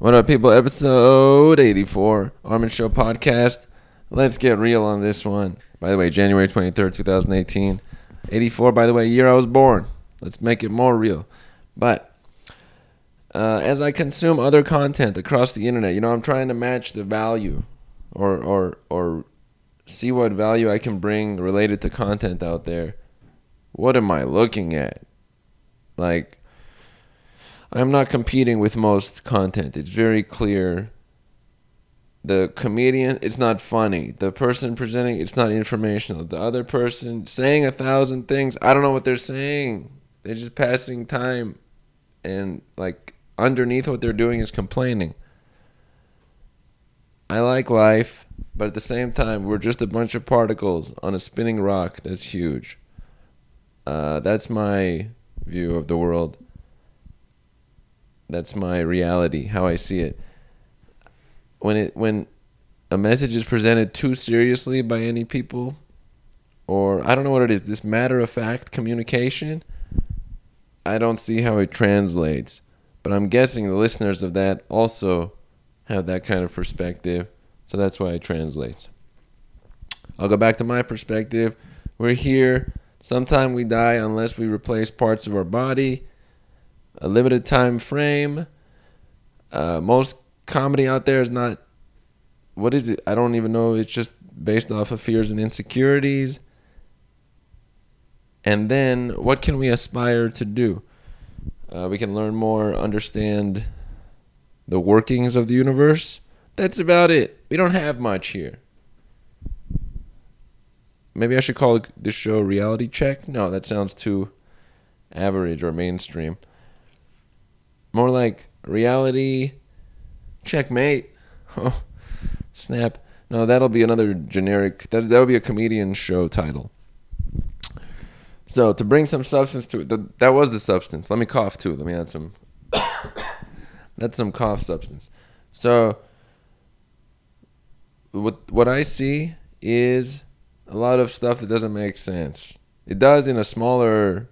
What up, people? Episode 84, Armen Show podcast. Let's get real on this one. By the way, January 23rd, 2018. 84, by the way, year I was born. Let's make it more real. But uh, as I consume other content across the internet, you know, I'm trying to match the value or, or, or see what value I can bring related to content out there. What am I looking at? Like, I'm not competing with most content. It's very clear. The comedian, it's not funny. The person presenting, it's not informational. The other person saying a thousand things, I don't know what they're saying. They're just passing time. And like underneath what they're doing is complaining. I like life, but at the same time, we're just a bunch of particles on a spinning rock that's huge. Uh, that's my view of the world. That's my reality, how I see it. When it when a message is presented too seriously by any people, or I don't know what it is, this matter of fact communication, I don't see how it translates. But I'm guessing the listeners of that also have that kind of perspective, so that's why it translates. I'll go back to my perspective. We're here. Sometime we die unless we replace parts of our body a limited time frame. Uh, most comedy out there is not. What is it? I don't even know. It's just based off of fears and insecurities. And then, what can we aspire to do? Uh, we can learn more, understand the workings of the universe. That's about it. We don't have much here. Maybe I should call this show Reality Check. No, that sounds too average or mainstream. More like reality checkmate. Oh, snap. No, that'll be another generic. That that'll be a comedian show title. So to bring some substance to it, the, that was the substance. Let me cough too. Let me add some. that's some cough substance. So what what I see is a lot of stuff that doesn't make sense. It does in a smaller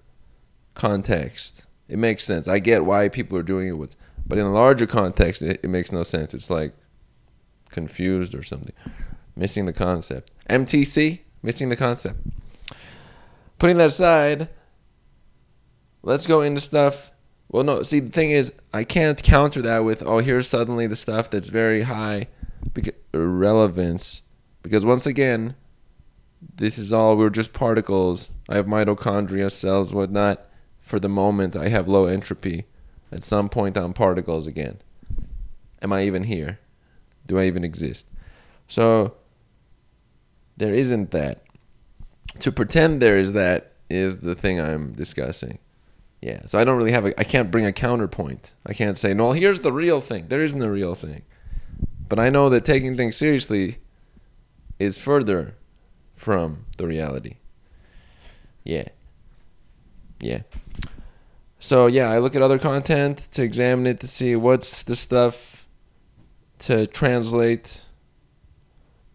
context it makes sense. I get why people are doing it with, but in a larger context, it, it makes no sense. It's like confused or something, missing the concept. MTC, missing the concept. Putting that aside, let's go into stuff. Well, no, see, the thing is, I can't counter that with, oh, here's suddenly the stuff that's very high relevance. Because once again, this is all, we're just particles. I have mitochondria, cells, whatnot for the moment I have low entropy. At some point I'm particles again. Am I even here? Do I even exist? So there isn't that. To pretend there is that is the thing I'm discussing. Yeah. So I don't really have a I can't bring a counterpoint. I can't say, "No, here's the real thing." There isn't a real thing. But I know that taking things seriously is further from the reality. Yeah. Yeah. So yeah, I look at other content to examine it to see what's the stuff to translate.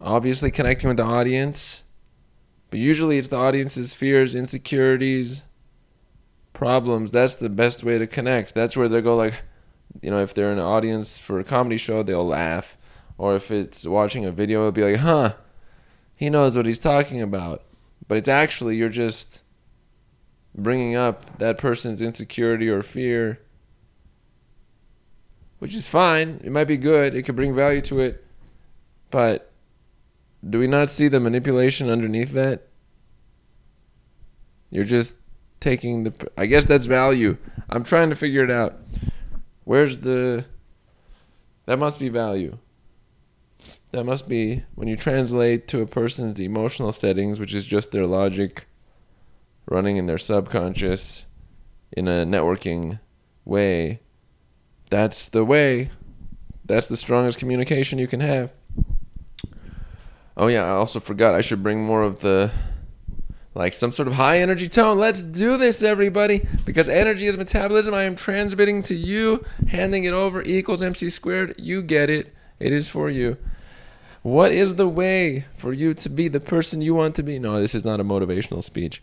Obviously, connecting with the audience, but usually it's the audience's fears, insecurities, problems. That's the best way to connect. That's where they go like, you know, if they're in an audience for a comedy show, they'll laugh, or if it's watching a video, it'll be like, huh, he knows what he's talking about. But it's actually you're just bringing up that person's insecurity or fear, which is fine. It might be good. It could bring value to it. But do we not see the manipulation underneath that? You're just taking the. I guess that's value. I'm trying to figure it out. Where's the. That must be value. That must be when you translate to a person's emotional settings, which is just their logic running in their subconscious in a networking way, that's the way. That's the strongest communication you can have. Oh yeah, I also forgot I should bring more of the like some sort of high energy tone. Let's do this everybody because energy is metabolism. I am transmitting to you, handing it over equals MC squared. You get it. It is for you. What is the way for you to be the person you want to be? No, this is not a motivational speech.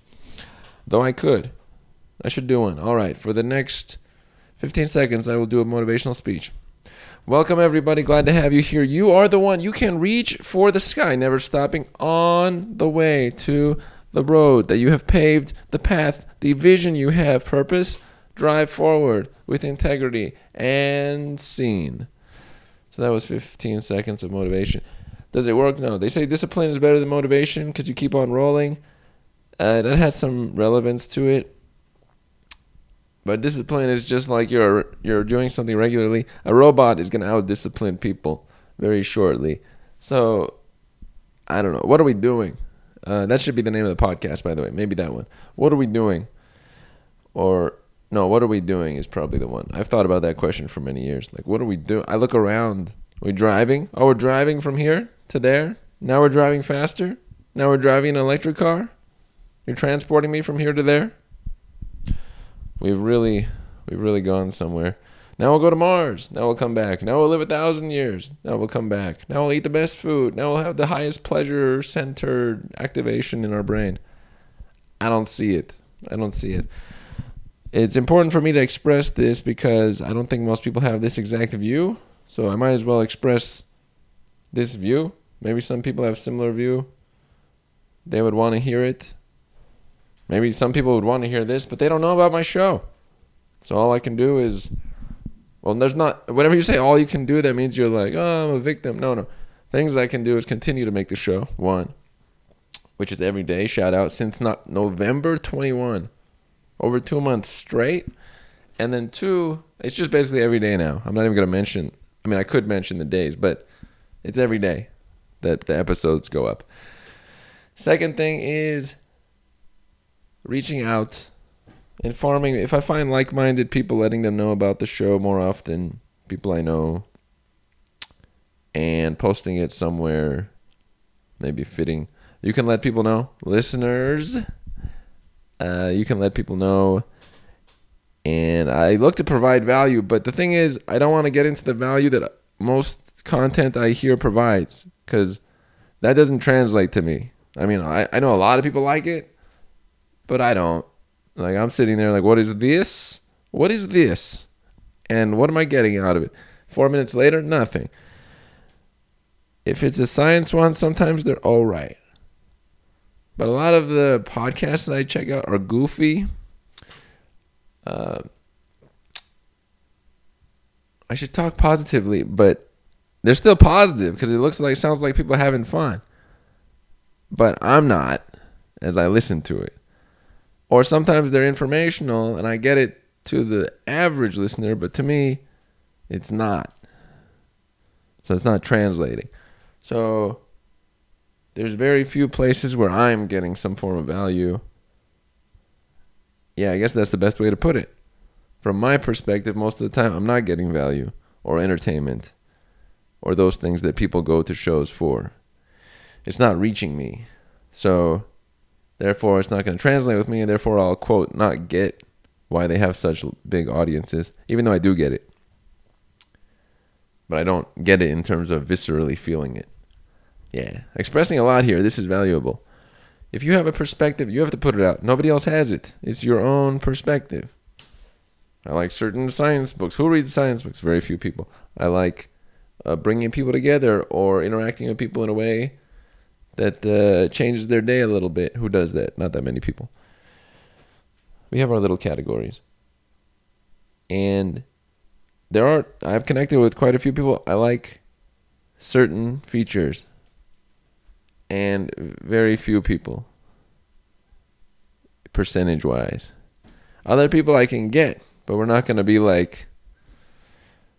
Though I could. I should do one. All right. For the next 15 seconds, I will do a motivational speech. Welcome, everybody. Glad to have you here. You are the one. You can reach for the sky, never stopping on the way to the road that you have paved, the path, the vision you have, purpose. Drive forward with integrity and seen. So that was 15 seconds of motivation. Does it work? No. They say discipline is better than motivation because you keep on rolling. Uh, that has some relevance to it. But discipline is just like you're you're doing something regularly. A robot is gonna out discipline people very shortly. So I don't know. What are we doing? Uh, that should be the name of the podcast, by the way. Maybe that one. What are we doing? Or no, what are we doing is probably the one. I've thought about that question for many years. Like, what are we doing? I look around. Are we driving? Oh, we're driving from here to there. Now we're driving faster. Now we're driving an electric car. You're transporting me from here to there. We've really, we've really gone somewhere. Now we'll go to Mars. Now we'll come back. Now we'll live a thousand years. Now we'll come back. Now we'll eat the best food. Now we'll have the highest pleasure centered activation in our brain. I don't see it. I don't see it. It's important for me to express this because I don't think most people have this exact view. So I might as well express this view. Maybe some people have similar view. They would want to hear it. Maybe some people would want to hear this, but they don't know about my show. So all I can do is, well, there's not, whenever you say all you can do, that means you're like, oh, I'm a victim. No, no. Things I can do is continue to make the show, one, which is every day. Shout out since not November 21, over two months straight. And then two, it's just basically every day now. I'm not even going to mention, I mean, I could mention the days, but it's every day that the episodes go up. Second thing is reaching out, informing. If I find like minded people, letting them know about the show more often, people I know, and posting it somewhere, maybe fitting. You can let people know, listeners. Uh, you can let people know. And I look to provide value, but the thing is, I don't want to get into the value that most content I hear provides because that doesn't translate to me. I mean, I, I know a lot of people like it, but I don't. Like I'm sitting there like, what is this? What is this? And what am I getting out of it? Four minutes later, nothing. If it's a science one, sometimes they're all right. But a lot of the podcasts that I check out are goofy. Uh, I should talk positively, but they're still positive because it looks like it sounds like people are having fun. But I'm not as I listen to it. Or sometimes they're informational and I get it to the average listener, but to me, it's not. So it's not translating. So there's very few places where I'm getting some form of value. Yeah, I guess that's the best way to put it. From my perspective, most of the time, I'm not getting value or entertainment or those things that people go to shows for. It's not reaching me. So Therefore, it's not going to translate with me, and therefore, I'll quote not get why they have such big audiences, even though I do get it. But I don't get it in terms of viscerally feeling it. Yeah, expressing a lot here. This is valuable. If you have a perspective, you have to put it out. Nobody else has it. It's your own perspective. I like certain science books. Who reads science books? Very few people. I like uh, bringing people together or interacting with people in a way that uh, changes their day a little bit. Who does that? Not that many people. We have our little categories. And there are, I've connected with quite a few people. I like certain features and very few people, percentage wise. Other people I can get, but we're not going to be like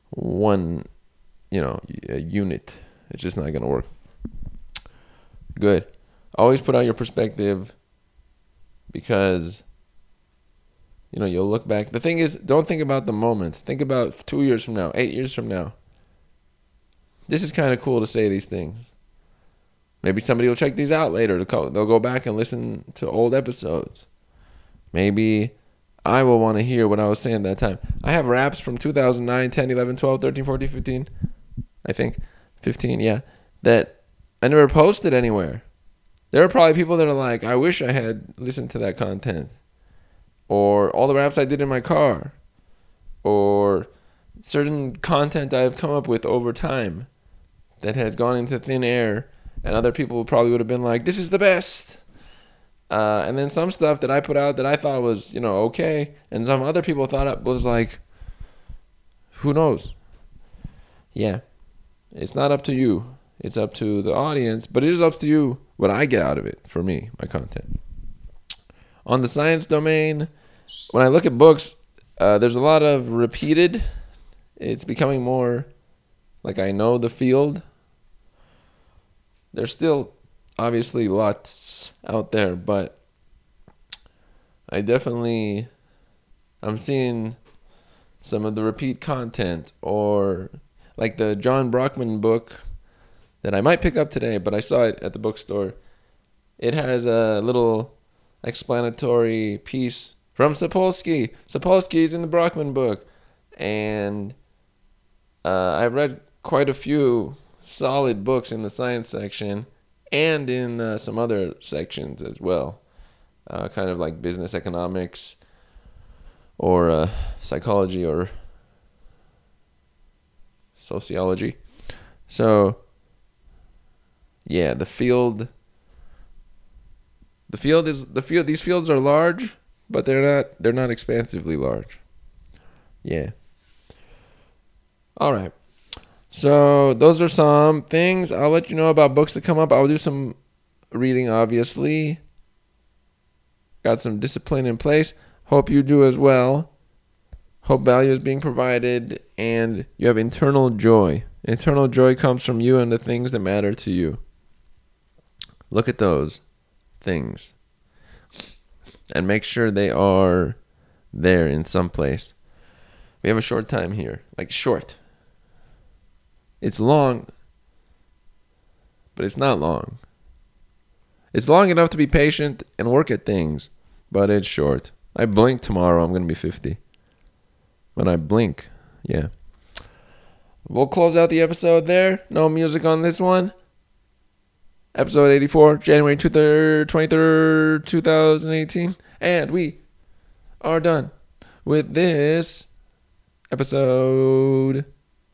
one, you know, a unit. It's just not going to work. Good. Always put out your perspective because you know you'll look back. The thing is, don't think about the moment. Think about two years from now, eight years from now. This is kind of cool to say these things. Maybe somebody will check these out later. They'll go back and listen to old episodes. Maybe I will want to hear what I was saying that time. I have raps from 2009, 10, 11, 12, 13, 14, 15. I think 15, yeah. That I never posted anywhere. There are probably people that are like, I wish I had listened to that content. Or all the raps I did in my car. Or certain content I've come up with over time that has gone into thin air, and other people probably would have been like, "This is the best." Uh, and then some stuff that I put out that I thought was, you know, okay, and some other people thought it was like, who knows? Yeah, it's not up to you. It's up to the audience, but it is up to you what I get out of it for me, my content. On the science domain, when I look at books, uh, there's a lot of repeated. It's becoming more like I know the field. There's still obviously lots out there, but I definitely I'm seeing some of the repeat content or like the John Brockman book that I might pick up today, but I saw it at the bookstore. It has a little explanatory piece from Sapolsky. Sapolsky's in the Brockman book, and uh, I read quite a few solid books in the science section and in uh, some other sections as well, uh, kind of like business economics or uh, psychology or sociology. So, yeah, the field. The field is the field. These fields are large, but they're not. They're not expansively large. Yeah. All right. So those are some things. I'll let you know about books that come up. I'll do some reading, obviously. Got some discipline in place. Hope you do as well. Hope value is being provided and you have internal joy. Internal joy comes from you and the things that matter to you. Look at those things and make sure they are there in some place. We have a short time here, like short. It's long, but it's not long. It's long enough to be patient and work at things, but it's short. I blink tomorrow, I'm going to be 50. When I blink, yeah. We'll close out the episode there. No music on this one. Episode 84, January 23rd, 23rd, 2018. And we are done with this episode.